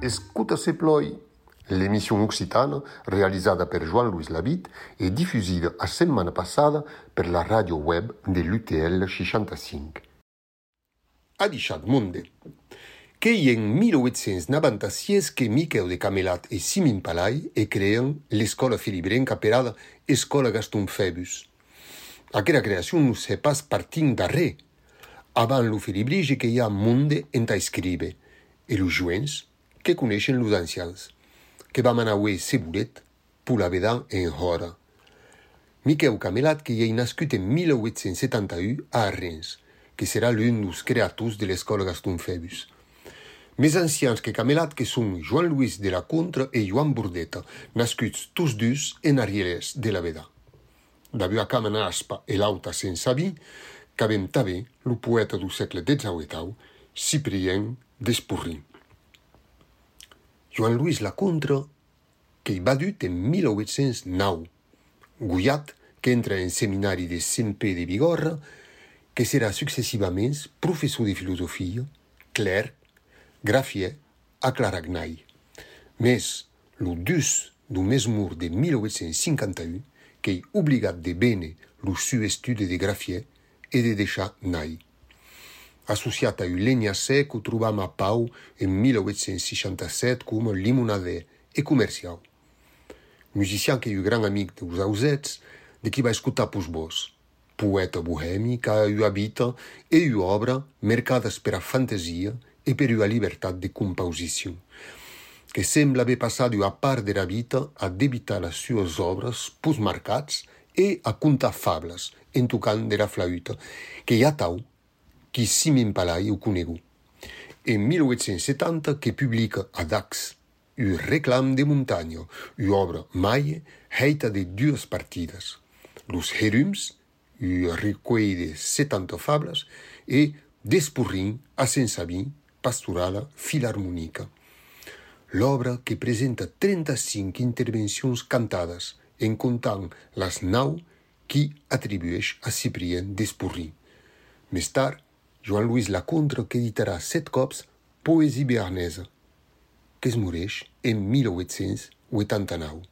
Escuta se ploi. L'émission occitane, realizzata per Jean-Louis Labitte e diffusa la settimana passata per la radio web dell'UTL 65. Ha diciato Mondel. qu'ei en 1896 que Miquel de Camelat e Simin Palai e creen l'escola filibrenca perada Escola Gaston Febus. Aquera creacion non se pas partint d'arre. Avant lo filibrige que hi ha munde enta escribe, e los juents que coneixen los ancians, que va manar oe se bulet, pula vedan en hora. Miquel Camelat que hi ei nascut en 1871 a Arrens, que serà l'un dels creatus de l'escola Gaston Febus. Més ancians que Camelat que són Joan Luis de la Contra e Joan Bordeta, nascuts tous dus en Arieles de la Veda. D'avui a Camana Aspa e l'auta sense vi, qu'avem també lo poeta du segle XVIII, Cyprien d'Espurrin. Joan Luis la Contra, que hi va dut en 1809, Guyat, que entra en seminari de Sant Pere de Bigorra, que serà successivament professor de filosofia, clerc, grafier a Claragnai. Més, lo dus do mesmur de 1851, que hi obligat de bene lo seu estudi de grafier e de deixar nai. Associat a Eulenia Sec, ho trobam a Pau en 1867 com limonader e comercial. Musician que é o gran amic dos ausets, de qui va escutar pos vos. Poeta bohemi que o habita e o obra mercadas per a fantasia e per a libertà de composição, que sembla haver passado a part de la a debitar as suas obras pos marcats e a contar fables en tocant de la flauta, que hi ha tau qui Simin Palai ho conegu. En 1870 que publica a Dax u reclam de muntanya, u obra mai heita de dues partidas. Los Herums, u recueil de 70 fables, e Despurrin a Sensabin, pastorala filarmonica. L'obra que presenta 35 intervencions cantades, en comptant les nau qui atribueix a Cyprien d'Espurrin. Més tard, Joan Luis Lacontre que editarà set cops Poesia Bearnesa, que es moreix en 1889.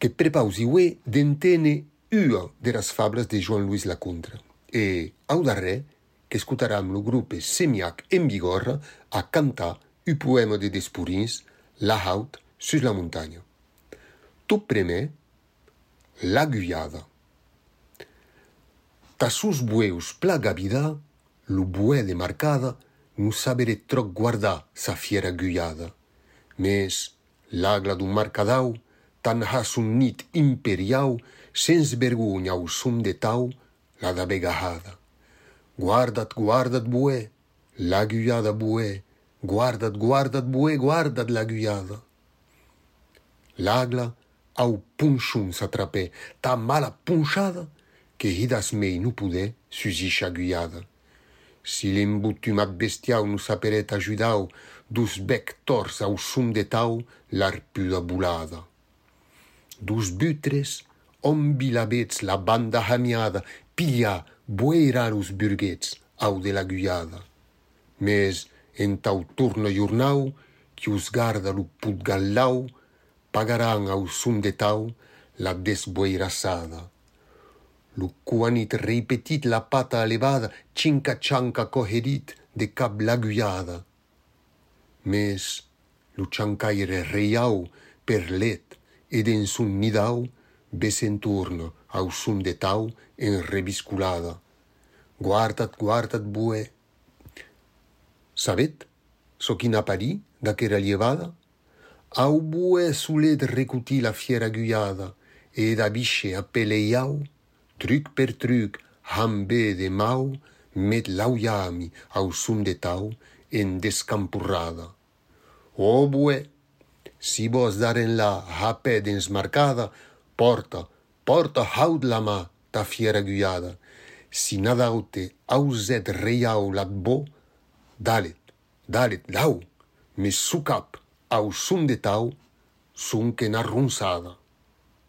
Que prepausi uè d'entene ua de las fables de Joan Luis Lacontre. E, au darrer, que escutaram lo grup Semiac en Bigorra a cantar un poema de Despurins, La haute sur la muntanya. Tot primer, La Guyada. Tassus bueus plaga vida, lo buè de marcada, non sabere troc guardar sa fiera guyada. Mes, l'agla d'un marcadau, tan has un nit imperiau, sens vergogna au som de tau, la da begahada. guardat guardat buè l'aguada buè guardat guardat buè guardat l'aguada l'agla au punchun s'atrapè ta mala punchada que hidas mei non pudè susicha aguada si l'embutumat bestiau nous saperèt ajudau dus bec tors au son de tau l'arpuda bulada. Dus butres ombi la bets la banda jamiada pillar boeirar os burguets au de la guiada. Mes en tau turno jornau qui us garda lo put gallau pagaran au son de tau la desboeirassada. Lo cuanit repetit la pata elevada cinca chanca cogerit de cap la guiada. Mes lo chancaire reiau per let ed en son nidau besenturno turno au sum de tau en revisculada. Guardat, guardat, bue. Sabet, so quina parí d'aquera llevada? Au bue sulet recutir la fiera guyada, ed abisce a peleiau, truc per truc, hambe de mau, met lauiami au sum de tau en descampurrada. O bue, si vos daren la hapè dins marcada, porta, porta haut la mà ta fièra guiada. Si n'a d'aute auzet reiau lat bo, dalet, dalet, lau, me su cap au sum de tau, sum que n'a ronçada.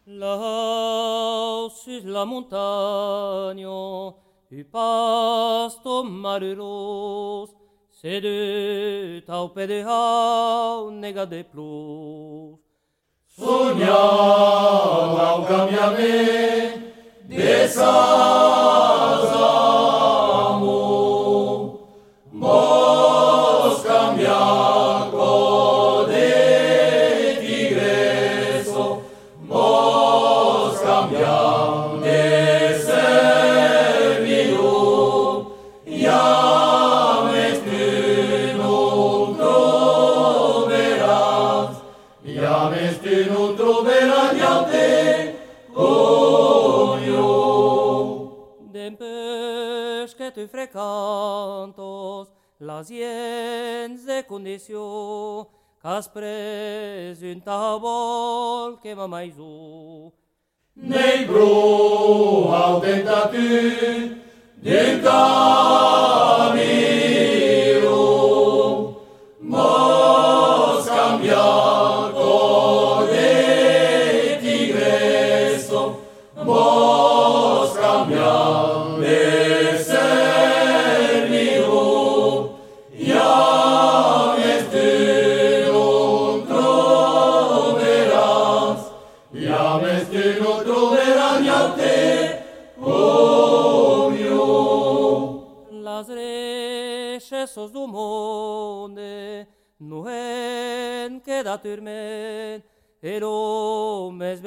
Lau sur la montagna, tu pasto malheureux, c'est de tau pe de hau nega de plus. Sunyama ukamyame Desaza entre cantos la de condició qu'has pres un tavol que va mai zu. Negru au tentat adormen, el hombre.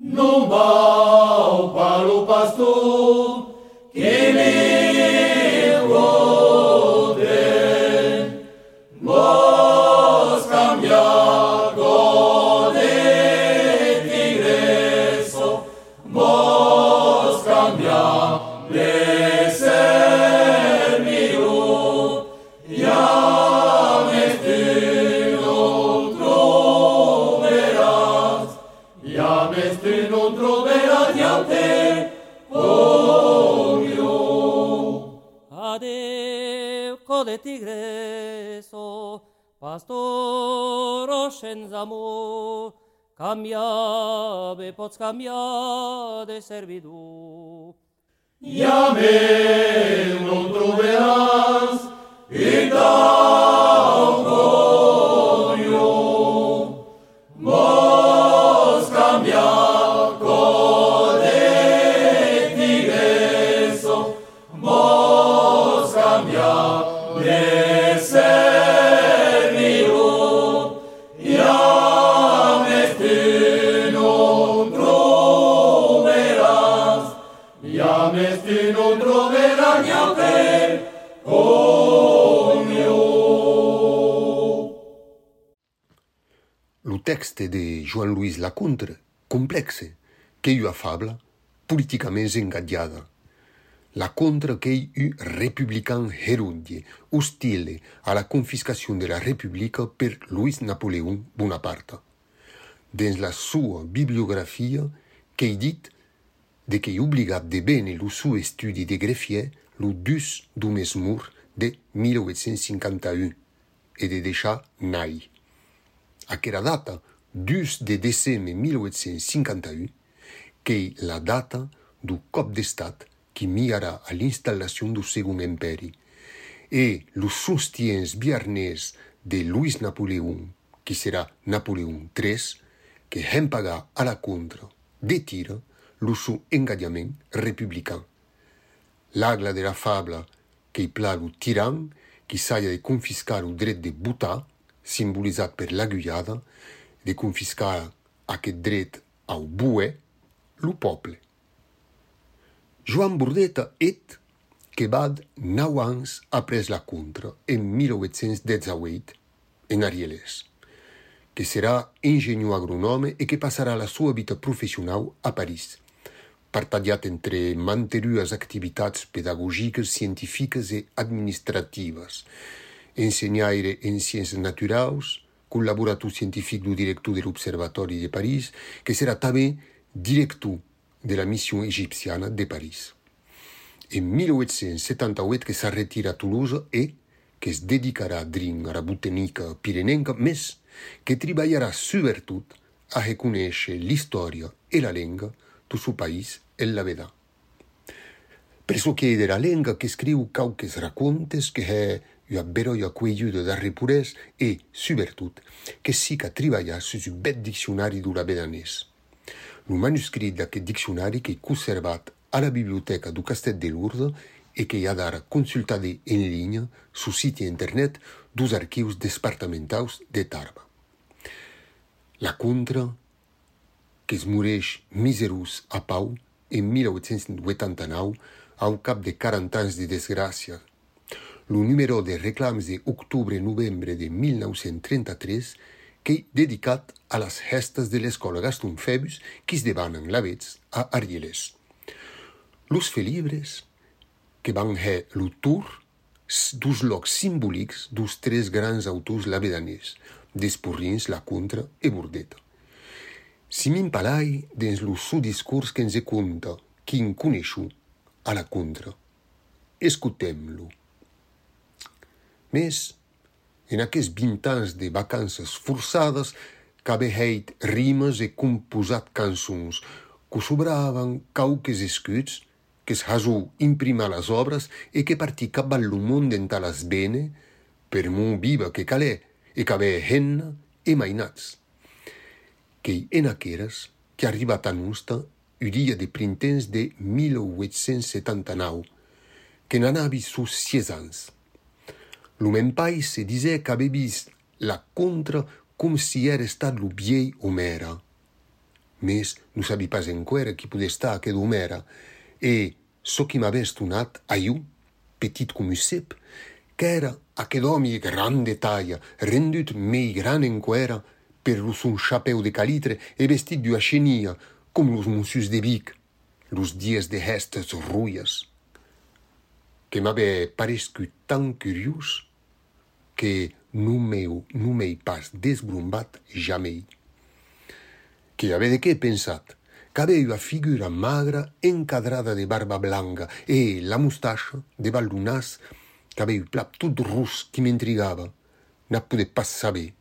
Non para o pastor, que me roden, enzamo cambiabe pots cambiade servidu. Ia me non troverás in tau lo texte de Joan Louis Lacontre, complexe, qu'ei ua fabla politicament engatjada. La contra qu'ei u republican herundie, hostile a la confiscacion de la república per Louis Napoleon Bonaparte. Dins la sua bibliografia, qu'ei dit de qu'ei obligat de bene lo su estudi de grefier lo dus du mesmur de 1851 e de deixar naïe. aquela data, 2 de dezembro de 1851, que é a data do cop de Estado que mirará a instalação do Segundo Império, e os sustiens viernes de Luís Napoleão, que será Napoleão III, que rempaga a la contra, detira o seu engajamento republicano. L'agla de la fabla que plaga o tirano, que saia de confiscar o direito de votar, simbolitzat per l'agullada, de confiscar aquest dret au buè, lo poble. Joan Burdeta et que bad nau ans après la contra en 1818 en Arieles, que serà ingenieur agronome e que passarà la sua vita professional a París, partagiat entre manterues activitats pedagogiques, científiques e administratives, ensenyaire en ciències naturals, col·laborator científic du director de l'Observatori de París, que serà també director de la mission egipciana de París. En 1878 que s'arretira a Toulouse e que es dedicarà drin a la botanica pirenenca, més que treballarà sobretot a reconèixer l'història e la lenga do seu país e la veda. Presso che de la lenga che scriu cauques racontes che è ua beroia queiuda da repures e, sobretot, que sica treballar sus un bet diccionari vedanès. Lo manuscrit d'aquest diccionari que conservat a la biblioteca do Castell de Lourdes e que ha d'ara consultade en linha sul siti internet dos arquius departamentaus de Tarba. La contra, que es moreix miserus a Pau en 1889 au cap de 40 anys de desgràcia. Lo número de reclams de octubre-novembre de 1933 que dedicat a las gestes de l'escola Gaston Febus qui es devanen lavets a Arieles. Los felibres que van lo tour dos locs simbòlics dos tres grans autors lavedaners, Despurrins, La Contra e Burdeta. Simin Palai, dins lo seu discurs que ens conta, qui en coneixu a la Contra. Escutem-lo. Més, en aquests vint anys de vacances forçades, qu'ave heit rimes e composat cançons, que sobraven cauques escuts que es hasù imprima las obras e que al mond enta las bene, per mon viva que calè e qu'ave henna e mainats. Qu'ei en aqueras que arribat a nusta u dia de printens de 1879, que n'anavi sus sies ans. lo men pai se disè qu'avè vist la contra com si èra estat lo viei homèra. Mes non sabi pas enquèra qui pude estar aquest homèra, e so qui m'avè estonat a iu, petit com usep, qu'èra aquest home gran de talla, rendut mei gran enquèra, per lo son chapeu de calitre e vestit d'ua xenia, com los monsius de Vic, los dies de hestes ruies. Que m'avè parescut tan curiós, que non meu non m'ei pas desbrombat jamei. Que avè de què pensat? Qu'avè ua figura magra encadrada de barba blanca e la mustacha de val d'un nas qu'avè un plat tot rus qui m'intrigava. N'a pode pas saber.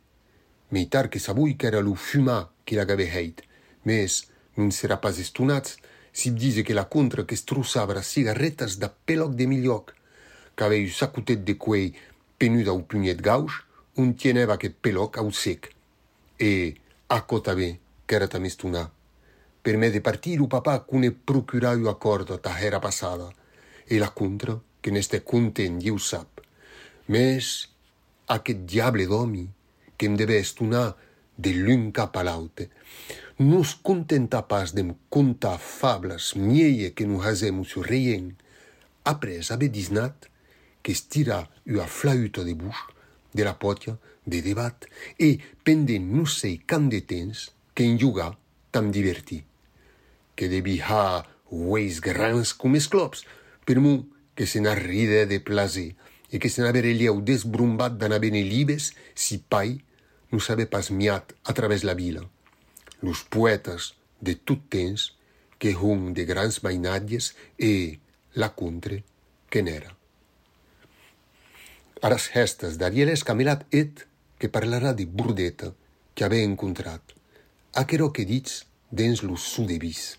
Meitar que sabui qu'era lo fumà qui l'agave heit, mes non serà pas estonats si dise que la contra que strussava as cigarretas da peloc de milioc, qu'avè un sacutet de quei penut au pugnet gauch, un tieneva que peloc au sec. E a cotabè qu'era tam estonà. Per me de partir o papà cune procurà ua corda ta era passada, e la contra que n'este content i ho sap. Mes aquest diable d'homi que em deve estonar de l'un cap a l'aute, no es contenta pas de contar fables mieje que no hasem sur reien. Apres ave disnat, que estira ua flauta de buix, de la potia, de debat, e pendent no sei can de temps que en jugar tam divertir. Que devi ha ueis grans com esclops, per mu que se n'arride de plaser, e que se n'avere liau desbrumbat d'ana bene libes si pai non s'ave pas miat a través la vila. Los poetes de tot temps que hun de grans mainatges e la contre que n'era. A las gestes d'Ariel Escamelat et que parlarà de Burdeta que ave encontrat, aquerò que dits dins lo sudevis.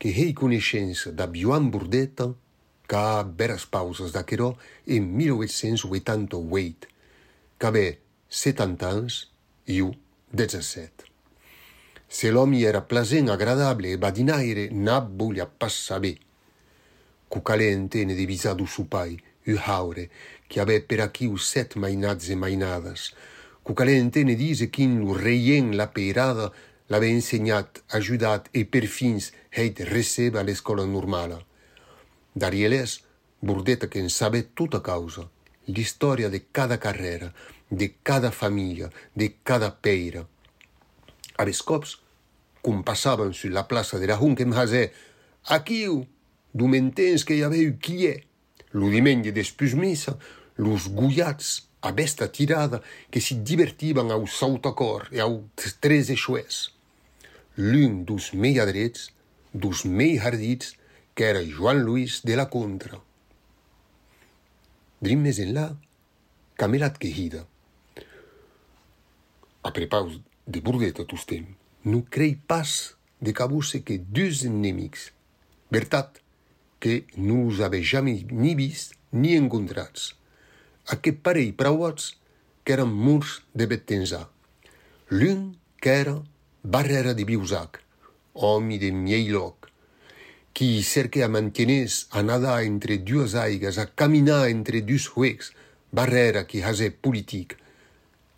Que hei coneixença da Joan Burdeta ca beras pauses d'aquerò en 1888, qu'ave 70 ans i u 17. Se l'homi era plasent, agradable e badinaire, n'a volia pas saber. Cucalente ne devisa du su pai, u haure, che ave per achiu set mainats e mainadas. Cucalente ne dise qu'in lo reien la peirada l'ave ensegnat, ajudat e per fins heit receba a l'escola normala. Darieles, Burdeta che en sabe tutta causa, l'historia de cada carrera, de cada família, de cada peira. A cops, com passaven sur la plaça de la Hunkem Hazé, aquiu, dumentens que hi aveu qui è, lo diumenge despús missa, los guiats a besta tirada que si divertivan au sautacor e au tres eixuès. L'un dos mei adrets, dos mei hardits, que era Joan Luis de la Contra. Drim més enlà, camelat que hida. Après paus de burdeta tostem, non crei pas de cabuse que dus enemics. Vertat, que non los ave jamais ni vist ni encontrats. Aquest parell prauats que eren murs de Bettenza. L'un que era barrera de Biusac, home de Miejoc, qui cerca a mantenir a nadar entre dues aigues, a caminar entre dus huecs, barrera qui hase politic.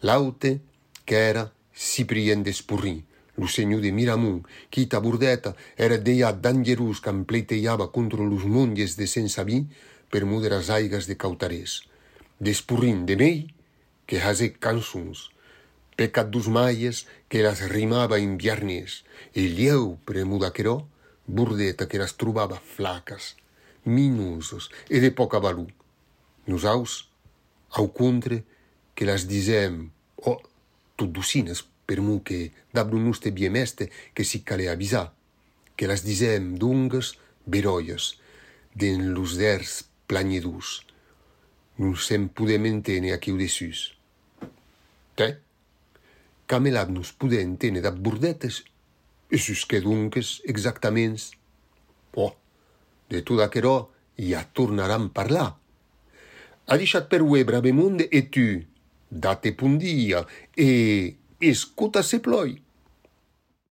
L'aute que era Ciprien d'Espurri, lo senyor de Miramun, qui ta burdeta era deia dangerus qu'am pleiteiava contra los monges de Sensaví per muder as aigas de Cautarès. D'Espurrin de mei, que hase cançons, pecat dos maies que las rimava in viernes, e lieu premuda querò, burdeta que las trobava flacas, minusos e de poca valor. Nosaus, au contre, que las disem, oh, tot docines, per mu que dabru nuste biemeste que si cale avisar, que las disem dungues beroies, den los ders planyedus. nous sommes pouvons maintenir à qui au dessus. Té, camelat nous pouvons maintenir e de bourdettes, et jusque donc exactement. Oh, de tout d'aquero, y a tournaran par là. A deixat per ue brave monde, et tu, date pundia, et escuta se ploi.